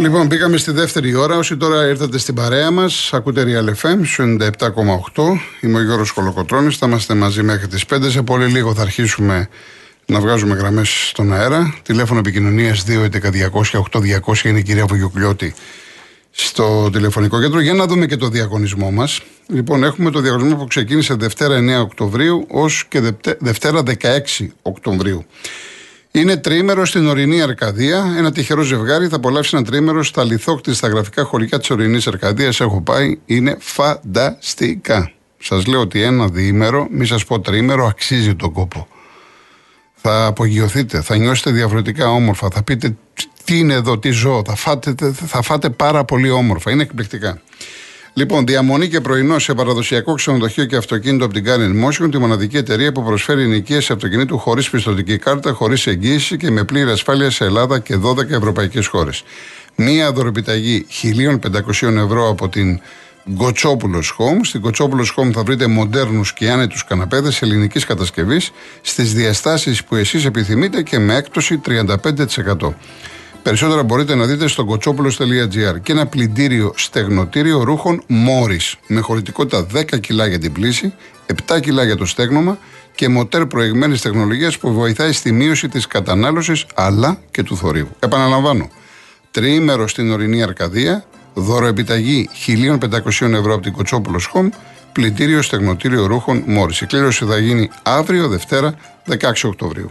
Λοιπόν, μπήκαμε στη δεύτερη ώρα. Όσοι τώρα ήρθατε στην παρέα μας, ακούτε Real FM 97,8. Είμαι ο Γιώργος Κολοκοτρόνη. Θα είμαστε μαζί μέχρι τις 5. Σε πολύ λίγο θα αρχίσουμε να βγάζουμε γραμμές στον αέρα. Τηλέφωνο επικοινωνίας 211-200-8200 είναι η κυρία Βουγιουκλιώτη στο τηλεφωνικό κέντρο. Για να δούμε και το διαγωνισμό μας. Λοιπόν, έχουμε το διαγωνισμό που ξεκίνησε Δευτέρα 9 Οκτωβρίου ως και Δευτέρα 16 Οκτωβρίου. Είναι τρίμερο στην ορεινή Αρκαδία. Ένα τυχερό ζευγάρι θα απολαύσει ένα τρίμερο στα λιθόκτης στα γραφικά χωρικά της ορεινής Αρκαδίας. Έχω πάει. Είναι φανταστικά. Σας λέω ότι ένα διήμερο, μη σας πω τρίμερο, αξίζει τον κόπο. Θα απογειωθείτε, θα νιώσετε διαφορετικά όμορφα. Θα πείτε τι είναι εδώ, τι ζω. Θα φάτε, θα φάτε πάρα πολύ όμορφα. Είναι εκπληκτικά. Λοιπόν, διαμονή και πρωινό σε παραδοσιακό ξενοδοχείο και αυτοκίνητο από την Car Motion, τη μοναδική εταιρεία που προσφέρει νοικίαση αυτοκινήτου χωρίς πιστοτική κάρτα, χωρίς εγγύηση και με πλήρη ασφάλεια σε Ελλάδα και 12 ευρωπαϊκές χώρες. Μία δωροπιταγή 1.500 ευρώ από την Γκοτσόπουλο Home. Στην Γκοτσόπουλο Home θα βρείτε μοντέρνους και άνετους καναπέδες ελληνικής κατασκευής στις διαστάσεις που εσείς επιθυμείτε και με έκπτωση 35%. Περισσότερα μπορείτε να δείτε στο κοτσόπουλο.gr και ένα πλυντήριο στεγνοτήριο ρούχων Μόρι με χωρητικότητα 10 κιλά για την πλήση, 7 κιλά για το στέγνομα και μοτέρ προηγμένης τεχνολογίας που βοηθάει στη μείωση της κατανάλωσης αλλά και του θορύβου. Επαναλαμβάνω, τριήμερο στην ορεινή Αρκαδία, δώρο επιταγή 1.500 ευρώ από την Κοτσόπουλος Home, πλυντήριο στεγνοτήριο ρούχων Μόρι. Η κλήρωση θα γίνει αύριο Δευτέρα 16 Οκτωβρίου.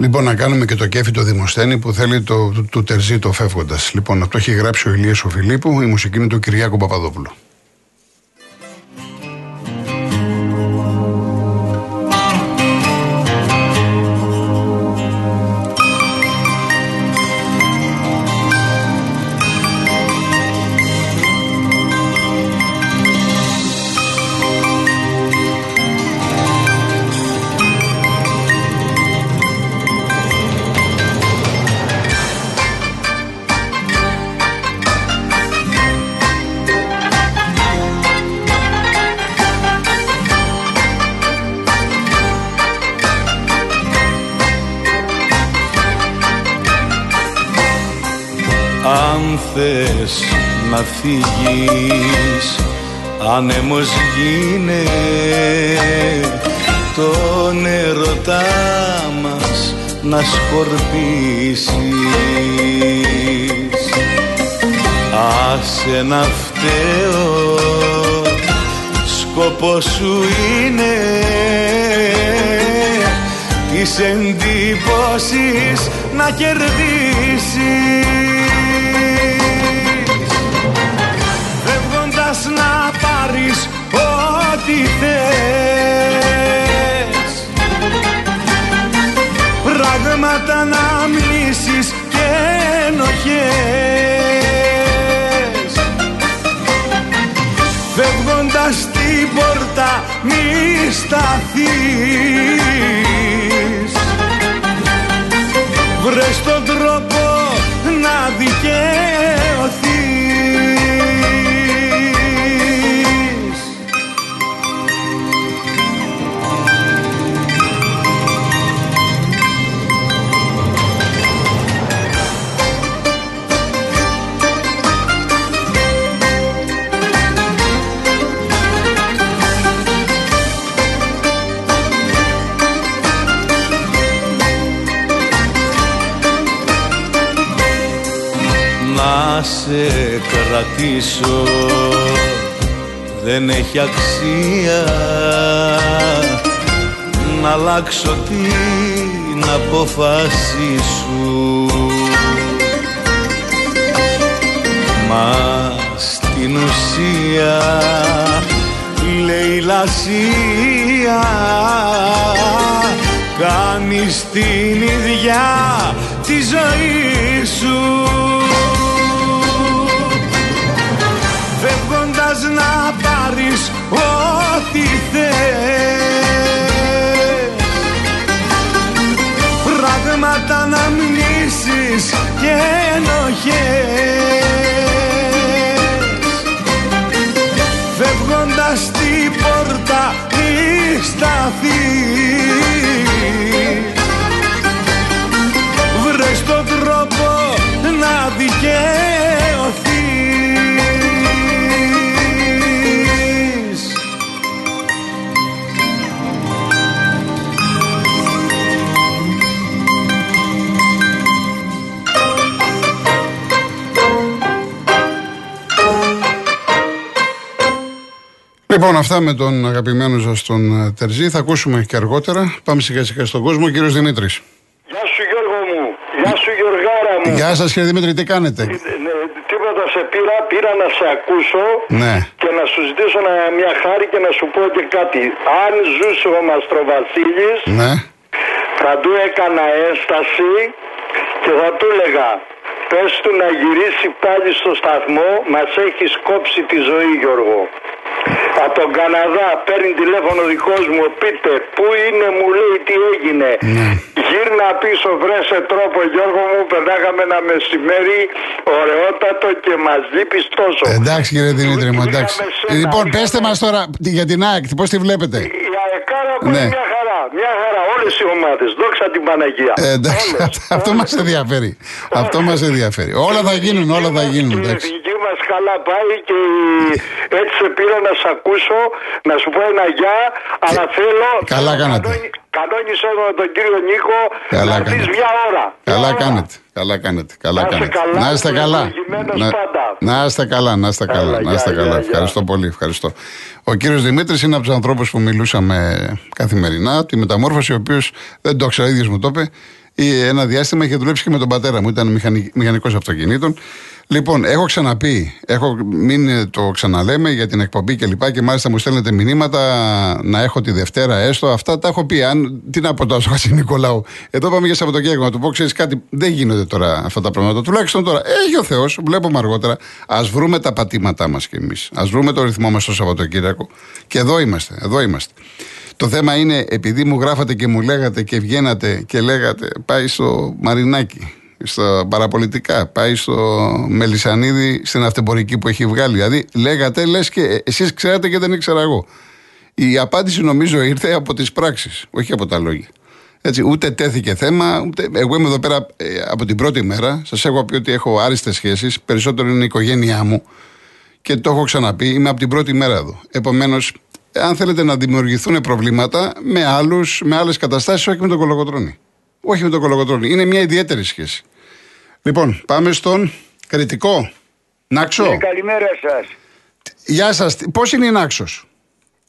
Λοιπόν, να κάνουμε και το κέφι το Δημοσθένη που θέλει το, το, του Τερζή το φεύγοντας. Λοιπόν, αυτό έχει γράψει ο Ηλίας ο Φιλίππου, η μουσική είναι του Κυριάκου Παπαδόπουλου. Φύγεις. Άνεμος γίνε τον ερωτά μας να σκορπίσεις. Άσε να φταίω σκοπός σου είναι τις εντύπωσεις να κερδίσεις να πάρεις ό,τι θες. Πράγματα να μίσεις και ενοχές. Φεύγοντας την πόρτα μη σταθείς. Βρες τον τρόπο να δικαιωθείς σε κρατήσω. Δεν έχει αξία να αλλάξω την απόφαση σου. Μα στην ουσία λέει λασία. Κάνεις την ίδια τη ζωή σου κάνεις ό,τι θες. Πράγματα να μνήσεις και ενοχές. Φεύγοντας την πόρτα μη σταθείς Λοιπόν, αυτά με τον αγαπημένο σας τον ε, Τερζή. Θα ακούσουμε και αργότερα. Πάμε σιγά σιγά στον κόσμο. Κύριος Δημήτρης. Γεια σου Γιώργο μου, γεια σου Γιωργάρα μου. Γεια σας, κύριε Δημήτρη, τι κάνετε; Ε, ναι, τίποτα σε πήρα, πήρα να σε ακούσω Ναι. και να σου ζητήσω να- μια χάρη και να σου πω και κάτι. Αν ζούσε ο Μαστροβασίλης Ναι. θα του έκανα ένσταση και θα του έλεγα πες του να γυρίσει πάλι στο σταθμό, μας έχεις κόψει τη ζωή Γιώργο. Από τον Καναδά παίρνει τηλέφωνο δικός μου, πείτε πού είναι μου λέει τι έγινε. Γύρνα πίσω βρέσε τρόπο Γιώργο μου, περνάγαμε ένα μεσημέρι ωραιότατο και μας λείπεις τόσο. Εντάξει, κύριε Δημήτρη μου, Είχαμε εντάξει. σένα, Λοιπόν, είχαμε- πέστε μας τώρα για την ΑΕΚ, πώς τη βλέπετε; Η αεκάρα μου Ναι. είναι μια χαρά, μια χαρά, όλες οι ομάδες, δόξα την Παναγία. Ε, εντάξει, Όλες, αυτό- αυτό όλες. μας ενδιαφέρει. Αυτό μας ενδιαφέρει. Όλα θα γίνουν, όλα θα γίνουν. Και η Εντάξει. εθνική μας καλά πάει και έτσι σε πήρα να σε ακούσω, να σου πω ένα γεια, αλλά θέλω... Καλά θέλω κάνατε. κανόνι- Κανόνισε με τον κύριο Νίκο Καλά να έρθεις κάνατε. μια ώρα. Μια Καλά ώρα. κάνετε. Καλά κάνετε. Καλά Να είστε κάνετε. καλά, Να είστε καλά. ευλογημένος Να, πάντα. να είστε καλά, να είστε καλά. Έλα, Να είστε γεια, καλά. γεια, γεια. Ευχαριστώ πολύ. Ευχαριστώ. Ο κύριος Δημήτρης είναι από τους ανθρώπους που μιλούσαμε καθημερινά. από Τη μεταμόρφωση, ο οποίος δεν το ήξερα, ίδιος μου το είπε. Ή Ένα διάστημα είχε δουλέψει και με τον πατέρα μου. Ήταν μηχανικός αυτοκινήτων. Λοιπόν, έχω ξαναπεί, έχω, μην ε, το ξαναλέμε για την εκπομπή και λοιπά και μάλιστα μου στέλνετε μηνύματα να έχω τη Δευτέρα έστω. Αυτά τα έχω πει. Αν, τι να πω τώρα στο Χατζη Νικολάου. Εδώ πάμε για Σαββατοκύριακο να του πω, ξέρεις κάτι, δεν γίνονται τώρα αυτά τα πράγματα. Τουλάχιστον τώρα έχει ο Θεός, βλέπουμε αργότερα. Α βρούμε τα πατήματά μας κι εμείς. Α βρούμε το ρυθμό μας το Σαββατοκύριακο. Και εδώ είμαστε, εδώ είμαστε. Το θέμα είναι, επειδή μου γράφατε και μου λέγατε και βγαίνατε και λέγατε, πάει στο Μαρινάκι, στα παραπολιτικά, πάει στο Μελισανίδη, στην αυτεμπορική που έχει βγάλει. Δηλαδή, λέγατε, λες και εσείς ξέρατε και δεν ήξερα εγώ. Η απάντηση νομίζω ήρθε από τις πράξεις, όχι από τα λόγια. Έτσι, ούτε τέθηκε θέμα, ούτε... εγώ είμαι εδώ πέρα ε, από την πρώτη μέρα. Σας έχω πει ότι έχω άριστες σχέσεις, περισσότερο είναι η οικογένειά μου και το έχω ξαναπεί, είμαι από την πρώτη μέρα εδώ. Επομένως, αν θέλετε να δημιουργηθούν προβλήματα με άλλους, με άλλες καταστάσεις, όχι με τον κολοκοτρόνη. Όχι με τον κολοκοτρόνη. Είναι μια ιδιαίτερη σχέση. Λοιπόν, πάμε στον κριτικό. Νάξο. Ε, καλημέρα σας. Γεια σας. Πώς είναι η Νάξος;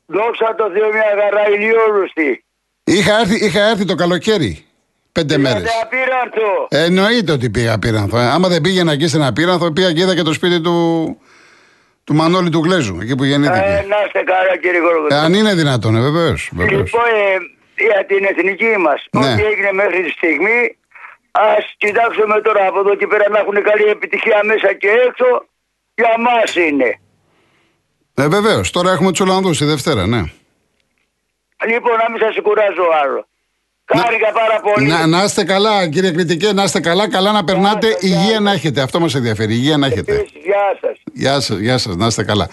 Δόξα τω Θεώ μια χαρά ηλιόλουστη. Είχα έρθει, είχα έρθει το καλοκαίρι. Πέντε μέρες. Πήγατε απείραντο. Εννοείται ότι πήγα πύρανθο. Ε, Άμα δεν πήγαινα εκεί στην απείρανθο, πήγα και είδα και το σπίτι του, του Μανώλη του Γλέζου, εκεί που γεννήθηκε. Ε, να είστε καλά κύριε Γοργοτρό. Ε, αν είναι δυνατόν, ε, βεβαίως. Λοιπόν, ε, για την εθνική μας, Ναι. ό,τι έγινε μέχρι τη στιγμή, ας κοιτάξουμε τώρα από εδώ και πέρα να έχουν καλή επιτυχία μέσα και έξω. Για μας είναι. Ε, βεβαίως. Τώρα έχουμε τους Ολλανδούς τη Δευτέρα, ναι. Λοιπόν, να μην σας κουράζω άλλο. Χάρηκα πάρα πολύ. Να, να είστε καλά, κύριε Κριτικέ, να είστε καλά. Καλά να περνάτε. σας, γεια Υγεία σας. να έχετε. Αυτό μας ενδιαφέρει. Υγεία να έχετε. Επίσης, Γεια σας. Γεια σας, γεια σας, να είστε καλά.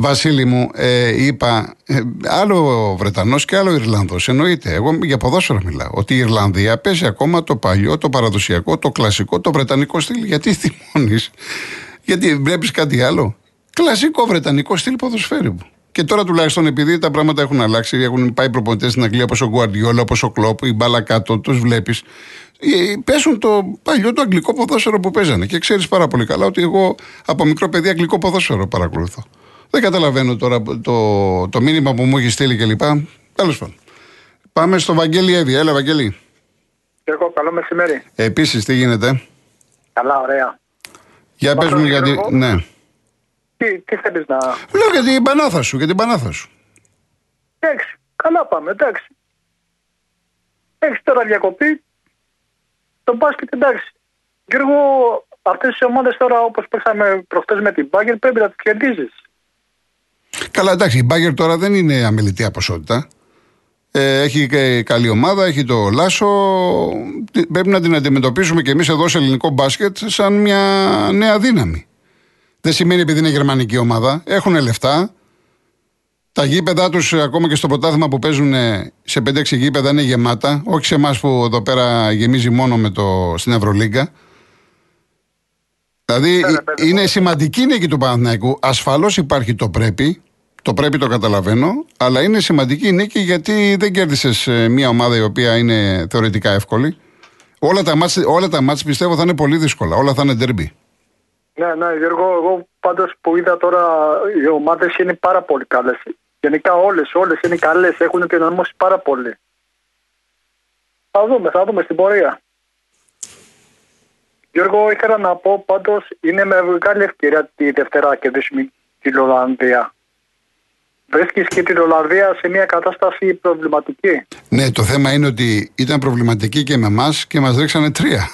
Βασίλη μου, ε, είπα, ε, άλλο Βρετανός και άλλο Ιρλανδός. Εννοείται. Εγώ για ποδόσφαιρο μιλάω. Ότι η Ιρλανδία παίζει ακόμα το παλιό, το παραδοσιακό, το κλασικό, το βρετανικό στυλ. Γιατί θυμώνεις, Γιατί βλέπεις κάτι άλλο; Κλασικό βρετανικό στυλ ποδοσφαίρου. Και τώρα τουλάχιστον επειδή τα πράγματα έχουν αλλάξει, έχουν πάει προπονητές στην Αγγλία όπως ο Γκουαρδιόλα, όπως ο Κλόπ, η μπάλα κάτω, τους βλέπεις. Παίζουν το παλιό το αγγλικό ποδόσφαιρο που παίζανε. Και ξέρεις πάρα πολύ καλά ότι εγώ από μικρό παιδί αγγλικό ποδόσφαιρο παρακολουθώ. Δεν καταλαβαίνω τώρα το, το μήνυμα που μου έχει στείλει κλπ. Τέλος πάντων. Πάμε στο Βαγγέλη Εύη. Έλα, Βαγγέλη. Και εγώ, καλό μεσημέρι. Επίσης, τι γίνεται; Καλά, ωραία. Για πες μου γιατί. Γιώργο. Ναι. Τι, τι θέλεις να. Λέω για την πανάθα σου, για την πανάθα σου. Εντάξει, καλά πάμε, εντάξει. Έχεις τώρα διακοπή. Το μπάσκετ, εντάξει. Γιώργο, αυτές τι ομάδες τώρα όπως παίξαμε προχτές με την Μπάγκερ πρέπει να τις κερδίζεις. Καλά, εντάξει, η Μπάγκερ τώρα δεν είναι αμεληταία ποσότητα. Ε, έχει και καλή ομάδα, έχει το Λάσο. Τι- Πρέπει να την αντιμετωπίσουμε και εμείς εδώ σε ελληνικό μπάσκετ σαν μια νέα δύναμη. Δεν σημαίνει επειδή είναι γερμανική ομάδα. Έχουν λεφτά. Τα γήπεδά τους, ακόμα και στο πρωτάθλημα που παίζουν ε, σε 5-6 γήπεδα, είναι γεμάτα. Όχι σε εμάς που εδώ πέρα γεμίζει μόνο με το, στην Ευρωλίγκα. Δηλαδή Ναι, ρε, ε, παιδί μου. είναι σημαντική η νίκη του Παναθηναϊκού. Ασφαλώς υπάρχει το πρέπει. Το πρέπει το καταλαβαίνω. Αλλά είναι σημαντική η νίκη γιατί δεν κέρδισες μια ομάδα η οποία είναι θεωρητικά εύκολη. Όλα τα, μάτς, όλα τα μάτς πιστεύω θα είναι πολύ δύσκολα. Όλα θα είναι ντερμπι. Ναι, ναι, Γιώργο, εγώ πάντως που είδα τώρα οι ομάδες είναι πάρα πολύ καλές. Γενικά όλες, όλες είναι καλές, έχουν ενδυναμώσει πάρα πολύ. Θα δούμε, θα δούμε στην πορεία. Γιώργο, ήθελα να πω πάντως είναι με μεγάλη ευκαιρία τη Δευτέρα να κερδίσουμε την Ολλανδία. Βρίσκει και την Ολλανδία σε μια κατάσταση προβληματική. Ναι, το θέμα είναι ότι ήταν προβληματική και με εμάς και μας ρίξανε τρία.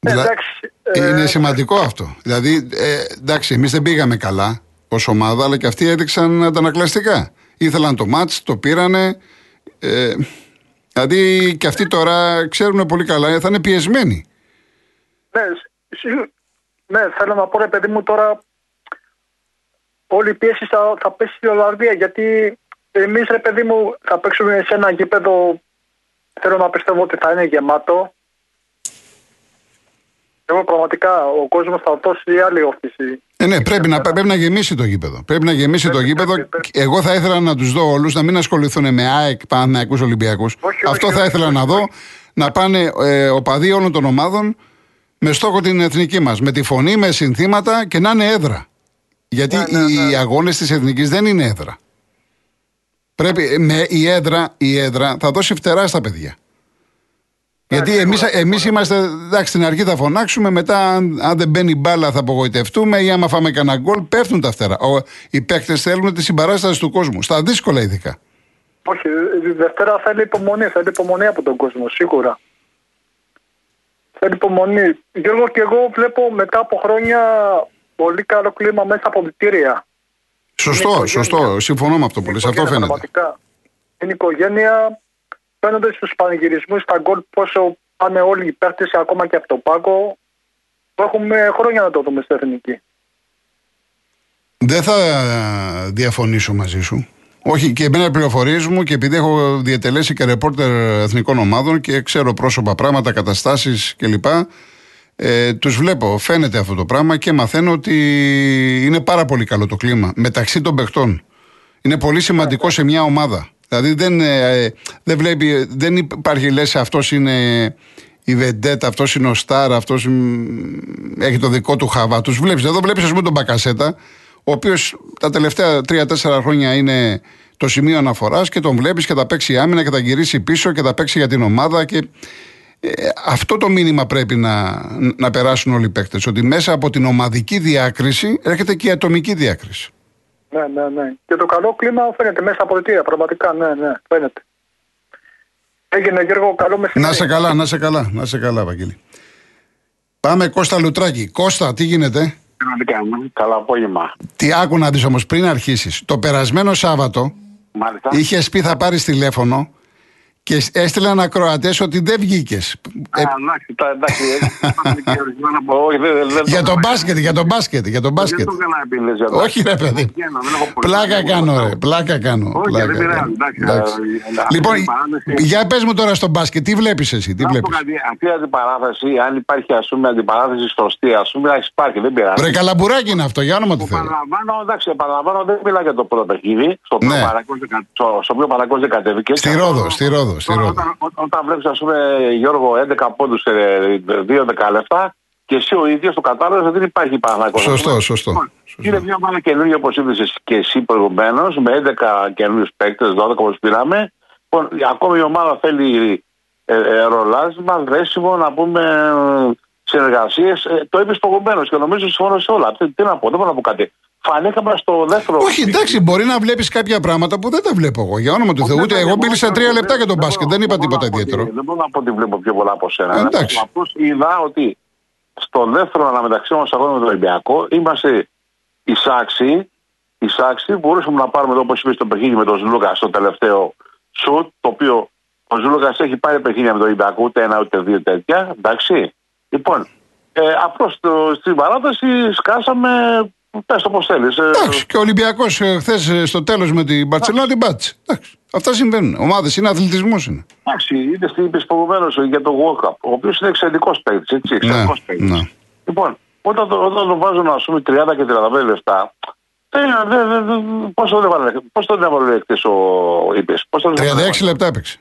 Ε, Δηλα- εντάξει, ε, Είναι σημαντικό αυτό. Δηλαδή, ε, εντάξει, εμείς δεν πήγαμε καλά ως ομάδα, αλλά και αυτοί έδειξαν αντανακλαστικά. Ήθελαν το μάτς, το πήρανε. Ε, δηλαδή, και αυτοί τώρα ξέρουν πολύ καλά, θα είναι πιεσμένοι. Ναι, σι- ναι, θέλω να πω ρε παιδί μου τώρα όλη η πίεση θα, θα πέσει στην Ολλανδία γιατί εμείς ρε παιδί μου θα παίξουμε σε ένα γήπεδο θέλω να πιστεύω ότι θα είναι γεμάτο εγώ πραγματικά ο κόσμος θα δώσει άλλη όθηση Ε, ναι, πρέπει να, πρέπει να γεμίσει το γήπεδο. Πρέπει να γεμίσει το Πρέπει, γήπεδο. πρέπει, πρέπει. Εγώ θα ήθελα να τους δω όλους να μην ασχοληθούν με ΑΕΚ, Παναθηναϊκούς Ολυμπιακούς. Όχι, Αυτό όχι, θα όχι, ήθελα όχι, να όχι. δω. Να πάνε ε, οπαδοί όλων των ομάδων με στόχο την εθνική μας. Με τη φωνή, με συνθήματα και να είναι έδρα. Γιατί Ναι, ναι, οι ναι. αγώνες της εθνικής δεν είναι έδρα. Πρέπει, ε, με η έδρα, η έδρα θα δώσει φτερά στα παιδιά. Γιατί σίγουρα, εμείς, σίγουρα. εμείς είμαστε, εντάξει, στην αρχή θα φωνάξουμε, μετά αν, αν δεν μπαίνει μπάλα θα απογοητευτούμε ή άμα φάμε κανένα γκολ, πέφτουν τα φτερά. Ο, οι παίκτες θέλουν τη συμπαράσταση του κόσμου, στα δύσκολα ειδικά. όχι, η Δευτέρα θέλει υπομονή θέλει υπομονή από τον κόσμο σίγουρα θέλει υπομονή Γιώργο και εγώ βλέπω μετά από χρόνια πολύ καλό κλίμα μέσα από διτήρια Σωστό, οικογένεια. σωστό. Συμφωνώ με αυτό που Είναι λες. Αυτό οικογένεια, φαίνεται. Πραγματικά. Είναι οικογένεια. Φαίνονται στους πανηγυρισμούς στα γκολ πόσο πάνε όλοι οι παίχτε ακόμα και από τον πάγκο. Έχουμε χρόνια να το δούμε στην εθνική. Δεν θα διαφωνήσω μαζί σου. Όχι, και εμένα πληροφορίες μου και επειδή έχω διατελέσει και ρεπόρτερ εθνικών ομάδων και ξέρω πρόσωπα, πράγματα, καταστάσεις κλπ. Ε, τους βλέπω, φαίνεται αυτό το πράγμα και μαθαίνω ότι είναι πάρα πολύ καλό το κλίμα μεταξύ των παιχτών. Είναι πολύ σημαντικό σε μια ομάδα. Δηλαδή δεν, ε, δεν βλέπει, δεν υπάρχει λες αυτός είναι η βεντέτ, αυτός είναι ο στάρ, αυτός μ, έχει το δικό του χαβά. Τους βλέπεις. Εδώ βλέπεις ας πούμε τον Μπακασέτα, ο οποίος τα τελευταία 3-4 χρόνια είναι το σημείο αναφοράς και τον βλέπεις και θα παίξει άμυνα και θα γυρίσει πίσω και θα παίξει για την ομάδα και ε, αυτό το μήνυμα πρέπει να, να περάσουν όλοι οι παίκτες, ότι μέσα από την ομαδική διάκριση έρχεται και η ατομική διάκριση. Ναι, ναι, ναι. Και το καλό κλίμα φαίνεται μέσα από διτήρια. Πραγματικά, ναι, ναι, φαίνεται. Έγινε Γιώργο, καλό μεσημέρι. Να σε καλά, να σε καλά, να σε καλά, Βαγγέλη. Πάμε Κώστα Λουτράκη. Κώστα, τι γίνεται; Πραγματικά μου. Καλό απόγευμα. Τι άκου να δεις όμως πριν αρχίσεις. Το περασμένο Σάββατο Μάλιστα. είχες πει θα πάρεις τηλέφωνο και έστειλαν ακροατές ότι δεν βγήκες. Α, εντάξει, τα- εντάξει. έτσι, και ορισμένα από- όχι, δεν- δεν- δεν για το τον έκανα. μπάσκετ, για τον μπάσκετ, για τον Δεν μπάσκετ. το έκανα επίλυση, εντάξει. Όχι, ρε παιδί. Βγαίνω, δεν έχω πολύ- Πλάκα κάνω, ρε. Πλάκα κάνω. Όχι, πλάκα δεν πειράζει, κάνω. εντάξει, Εντάξει. ε, ε, Λοιπόν, αυτή η παράδοση- για πες μου τώρα στον μπάσκετ, τι βλέπεις εσύ, τι Να σου πω βλέπει. κάτι, αυτή η αντιπαράθεση, αν υπάρχει ας πούμε αντιπαράθεση σωστή, ας πούμε, να υπάρχει, δεν πειράζει. Ρε καλαμπουράκι είναι αυτό, για όνομα του Που Θεού. Παραλαμβάνω, εντάξει, επαναλαμβάνω, δεν μιλάω για το πρώτο παιχνίδι, στο οποίο Ναι. ο Παναθηναϊκός δεν κα- στο- στο οποίο ο Παναθηναϊκός δεν κατέβηκε. Στη Ρόδο, στη Ρόδο, στη Τώρα, Ρόδο. Όταν, ό- όταν βλέπεις, ας πούμε, Γιώργο, 11 πόντους σε 2 δεκάλεπτα και εσύ ο ίδιος το κατάλαβες ότι δεν υπάρχει Παναθηναϊκός. Σωστό, Ας πούμε. σωστό, Λοιπόν, σωστό. Είναι μια ομάδα καινούργια όπως είδε και εσύ προηγουμένως, με 11 καινούριους παίκτες, 12 όπως πήραμε. Λοιπόν, ακόμη η ομάδα θέλει ε, ε, ρολάσμα, δρέσιμο, να πούμε συνεργασίες. το είπες προηγουμένως και νομίζω συμφωνώ σε όλα. Τι, τι να πω, δεν μπορώ να πω κάτι. Φανήκαμε στο δεύτερο. Όχι, εντάξει, μπορεί να βλέπεις κάποια πράγματα που δεν τα βλέπω εγώ. Για όνομα του Θεού, ούτε εγώ μίλησα τρία λεπτά για τον μπάσκετ, δεν είπα τίποτα ιδιαίτερο. Δεν μπορώ να πω ότι βλέπω πιο πολλά από σένα. Ε, εντάξει. Απλώς είδα ότι στο δεύτερο αναμεταξύ μα αγώνα με τον Ολυμπιακό είμαστε εισάξιοι εισάξει. Μπορούσαμε να πάρουμε εδώ, όπως είπες, το παιχνίδι με τον Ζουλούκα στο τελευταίο σουτ, το οποίο ο Ζουλούκα έχει πάρει παιχνίδια με τον Ιμπακού, ούτε ένα ούτε δύο τέτοια. Εντάξει. Λοιπόν, ε, απλώς στην παράταση σκάσαμε. Πες το πώς θέλεις. Εντάξει, και ο Ολυμπιακός χθες στο τέλος με την Μπαρσελόνα την πάτησε. Εντάξει, αυτά συμβαίνουν. Ομάδες είναι αθλητισμός είναι. Εντάξει, είτε στην είπες προηγουμένως για τον World Cup, ο οποίος είναι εξαιρετικός παίκτης. Έτσι, εξαιρετικός Ναι, παίκτης. ναι. Λοιπόν, όταν, το- όταν το βάζουν α πούμε 30 και 35 λεπτά, δεν- δεν- δεν- δεν- πώς τον έβαλε, πώς τον έβαλε εκτός ο είπες, πώς τον 36 λεπτά έπαιξε.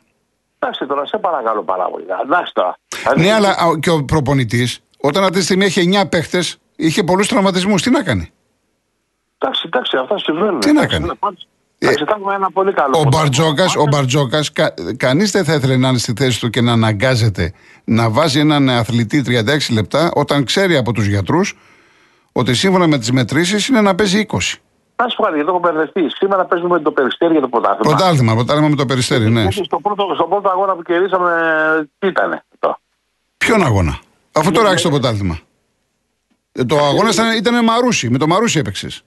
Εντάξει τώρα, σε παρακαλώ πάρα πολύ. Εντάξει τώρα. Ναι, Δηλαδή, αλλά α, και ο προπονητής, όταν αυτή τη στιγμή έχει 9 παίχτε, είχε πολλούς τραυματισμούς. Τι να κάνει; Εντάξει, εντάξει, αυτά συμβαίνουν. Τι να Εντάξει, κάνει. ναι, πάντως, Εντάξει, θα έχουμε ένα πολύ καλό. Ο ποδόσφαιρο. Μπαρτζόκας, ο Μπαρτζόκας, κα, κανείς δεν θα ήθελε να είναι στη θέση του και να αναγκάζεται να βάζει έναν αθλητή 36 λεπτά όταν ξέρει από τους γιατρούς ότι σύμφωνα με τις μετρήσεις είναι να παίζει 20. Να σου πω κάτι, γιατί έχω μπερδευτεί. Σήμερα παίζουμε με το περιστέρι για το πρωτάθλημα. Πρωτάθλημα, πρωτάθλημα με το περιστέρι, ναι. Γιατί Στο πρώτο, στο πρώτο αγώνα που κερδίσαμε, τι ήταν. Το. Ποιον αγώνα; Αφού τώρα έχει το πρωτάθλημα. Ε, Το αγώνα ήταν, ήταν Μαρούσι. Με το Μαρούσι έπαιξες.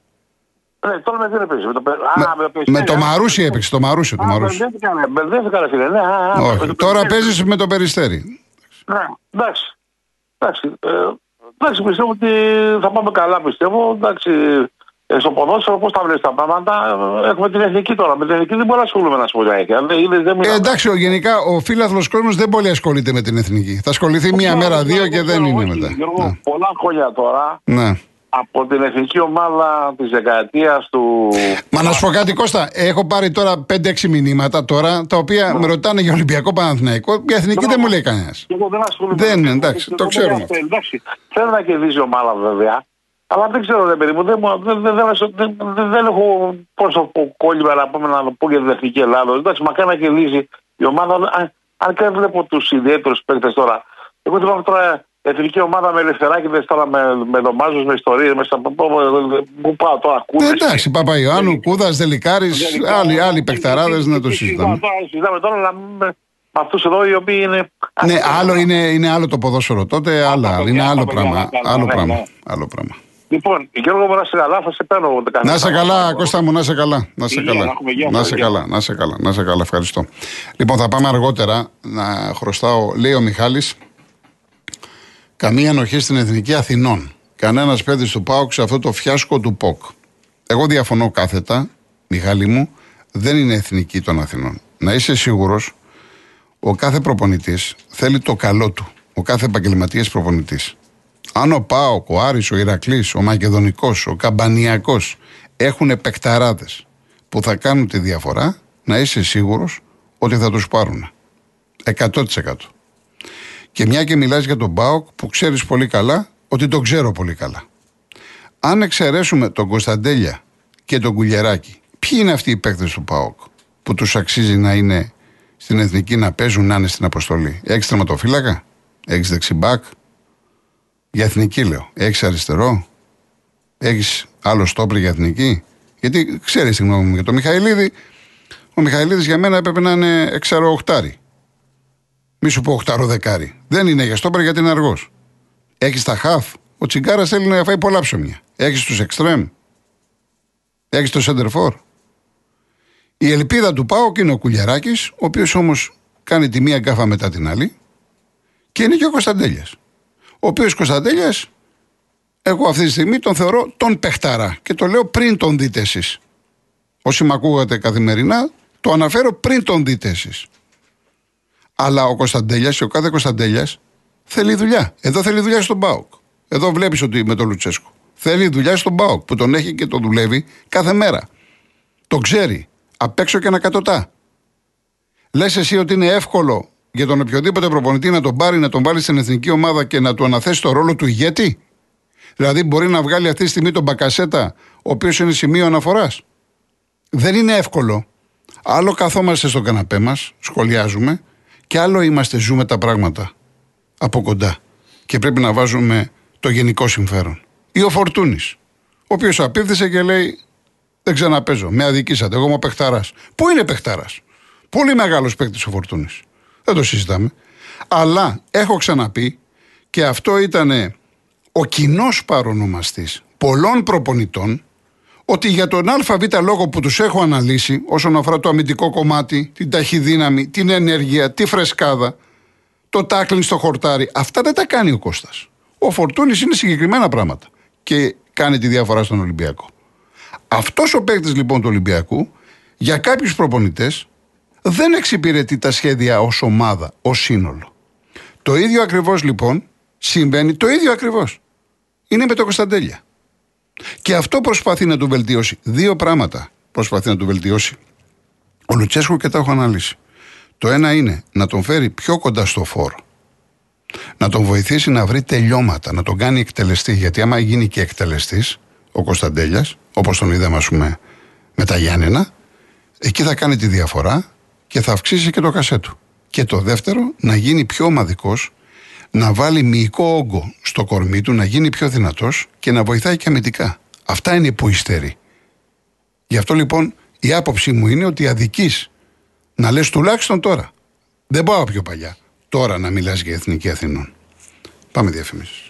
Ναι, τώρα με τι έπαιζε. Με το, πε- Με, Α, το με περιστέρι, το α, Μαρούσι έπαιξε. Το Μαρούσι. Το Α, Μαρούσι. μπερδεύτηκα, ναι, μπερδεύτηκα, ρε φίλε. Ναι, α, α, με Όχι. το Τώρα περιστέρι. παίζεις με το περιστέρι. Ναι, εντάξει. Εντάξει, ε, εντάξει, πιστεύω ότι θα πάμε καλά, πιστεύω. Εντάξει, ε, στο ποδόσφαιρο πώς τα βλέπεις τα πράγματα. ε, Έχουμε την εθνική τώρα. Με την εθνική δεν μπορεί να ασχολούμαι να σου πω την αλήθεια. Δεν, είναι- δεν Ε, μιλάμε. εντάξει, ο, γενικά ο φίλαθλος κόσμος δεν πολύ ασχολείται με την εθνική. Θα ασχοληθεί μία μέρα, δύο και δεν είναι Όχι, μετά. Γιώργο, Ναι. πολλά χρόνια τώρα Ναι. Από την εθνική ομάδα της δεκαετίας του. Μα να σου πω κάτι, Κώστα. Έχω πάρει τώρα 5-6 μηνύματα τώρα τα οποία με ρωτάνε για Ολυμπιακό Παναθηναϊκό. Για εθνική δεν μου λέει κανένας. Και εγώ δεν ασχολούμαι. Δεν, με αυτό. εντάξει, Εγώ το δεν ξέρουμε αυτό. Εντάξει, θέλω να κερδίζει η ομάδα βέβαια. Αλλά δεν ξέρω, δεν παιδί μου, δεν, μου- δεν, δεν, δεν, δεν, δεν, δεν έχω πόσο πω κόλλημα να πούμε να το πω για την εθνική Ελλάδα. Εντάξει, μακάρι να κερδίζει η ομάδα. Αν, αν και δεν βλέπω τους ιδιαίτερους παίκτες τώρα. Εγώ θυμάμαι τώρα εθνική ομάδα με ελευθεράκηδες τώρα με, με δωμάζου, με ιστορίες. Μέσα, πού, πού πάω τώρα, Ε, κούδες. εντάξει, Παπαϊωάννου, Κούδας, Δελικάρης, άλλοι, άλλοι παιχταράδε να το συζητάμε. Τώρα συζητάμε τώρα αλλά με, με αυτούς εδώ οι οποίοι είναι. Ναι, άλλο είναι, είναι άλλο το ποδόσφαιρο τότε, άλλα, παιδιά, είναι άλλο τα παιδιά, πράγμα. τα Άλλο ναι, πράγμα. ναι. Άλλο πράγμα. Λοιπόν, Γιώργο μου να σε καλά, θα σε παίρνω εγώ. Να σε καλά, Κώστα μου, να σε καλά. Να σε Υγεία, καλά. να έχουμε υγεία, Να σε παιδιά. καλά, να σε καλά, να σε καλά. Ευχαριστώ. Λοιπόν, θα πάμε αργότερα να χρωστάω, λέει ο Μιχάλης, καμία ενοχή στην Εθνική Αθηνών. Κανένας παιδί του ΠΑΟΚ σε αυτό το φιάσκο του ΠΟΚ. Εγώ διαφωνώ κάθετα, Μιχάλη μου, δεν είναι εθνική των Αθηνών. Να είσαι σίγουρος, ο κάθε προπονητής θέλει το καλό του. Ο κάθε επαγγελματίας προπονητής. Αν ο Πάοκ, ο Άρης, ο Ηρακλής, ο Μακεδονικός, ο Καμπανιακός έχουν επεκταράδες που θα κάνουν τη διαφορά, να είσαι σίγουρος ότι θα τους πάρουν. 100%. Και μια και μιλάς για τον Πάοκ που ξέρεις πολύ καλά ότι τον ξέρω πολύ καλά. Αν εξαιρέσουμε τον Κωνσταντέλια και τον Κουλιεράκη, ποιοι είναι αυτοί οι παίκτες του ΠΑΟΚ που τους αξίζει να είναι στην εθνική να παίζουν, να είναι στην αποστολή; Έχεις τερματοφύλακα, έχεις δεξιμπάκ, για εθνική λέω. Έχεις αριστερό; Έχεις άλλο στόπρι για εθνική; Γιατί ξέρεις τη γνώμη μου για τον Μιχαηλίδη. Ο Μιχαηλίδης για μένα έπρεπε να είναι εξαρό οχτάρι. Μη σου πω οχτάρο δεκάρι. Δεν είναι για στόπρι γιατί είναι αργός. Έχεις τα χαφ. Ο Τσιγκάρας θέλει να φάει πολλά ψωμιά. Έχεις τους εξτρέμ. Έχεις το σέντερφορ. Η ελπίδα του Πάοκ είναι ο Κουλιαράκης, ο οποίος όμως κάνει τη μία γκάφα μετά την άλλη. Και είναι και ο Κωνσταντέλιας. Ο οποίος Κωνσταντέλιας, εγώ αυτή τη στιγμή τον θεωρώ τον παιχταρά. Και το λέω πριν τον δείτε εσείς. Όσοι με ακούγατε καθημερινά, το αναφέρω πριν τον δείτε εσείς. Αλλά ο Κωνσταντέλιας και ο κάθε Κωνσταντέλιας θέλει δουλειά. Εδώ θέλει δουλειά στον Μπάουκ. Εδώ βλέπεις ότι με τον Λουτσέσκο. Θέλει δουλειά στον Μπάουκ που τον έχει και τον δουλεύει κάθε μέρα. Το ξέρει. Απ' έξω και ανακατοτά. Λες εσύ ότι είναι εύκολο για τον οποιοδήποτε προπονητή να τον πάρει, να τον βάλει στην εθνική ομάδα και να του αναθέσει το ρόλο του ηγέτη; Δηλαδή μπορεί να βγάλει αυτή τη στιγμή τον Μπακασέτα, ο οποίος είναι σημείο αναφοράς; Δεν είναι εύκολο. Άλλο καθόμαστε στο καναπέ μας, σχολιάζουμε, και άλλο είμαστε, ζούμε τα πράγματα από κοντά. Και πρέπει να βάζουμε το γενικό συμφέρον. Ή ο Φορτούνης, ο οποίος απίθυσε και λέει: Δεν ξαναπέζω. Με αδικήσατε. Εγώ είμαι ο παιχταράς. Πού είναι παιχταράς; Πολύ μεγάλος παίκτης ο Φορτούνης. Δεν το συζητάμε. Αλλά έχω ξαναπεί και αυτό ήταν ο κοινός παρονομαστής πολλών προπονητών ότι για τον ΑΒ λόγο που τους έχω αναλύσει όσον αφορά το αμυντικό κομμάτι, την ταχυδύναμη, την ενέργεια, τη φρεσκάδα, το τάκλιν στο χορτάρι, αυτά δεν τα κάνει ο Κώστας. Ο Φορτούνης είναι συγκεκριμένα πράγματα και κάνει τη διαφορά στον Ολυμπιακό. Αυτός ο παίκτης λοιπόν του Ολυμπιακού για κάποιους προπονητές δεν εξυπηρετεί τα σχέδια ως ομάδα, ως σύνολο. Το ίδιο ακριβώς λοιπόν συμβαίνει, το ίδιο ακριβώς. Είναι με το Κωνσταντέλια. Και αυτό προσπαθεί να του βελτιώσει. Δύο πράγματα προσπαθεί να του βελτιώσει. Ο Λουτσέσκου και τα έχω αναλύσει. Το ένα είναι να τον φέρει πιο κοντά στο φόρο. Να τον βοηθήσει να βρει τελειώματα, να τον κάνει εκτελεστή. Γιατί άμα γίνει και εκτελεστής, ο Κωνσταντέλιας, όπως τον είδαμε, ας πούμε, με τα Γιάννενα, εκεί θα κάνει τη διαφορά και θα αυξήσει και το κασέ του. Και το δεύτερο, να γίνει πιο ομαδικός, να βάλει μυϊκό όγκο στο κορμί του, να γίνει πιο δυνατός και να βοηθάει και αμυντικά. Αυτά είναι που υστερεί. Γι' αυτό λοιπόν η άποψή μου είναι ότι αδική να λες τουλάχιστον τώρα. Δεν πάω πιο παλιά. Τώρα να μιλάς για Εθνική Αθηνών. Πάμε διαφημίσεις.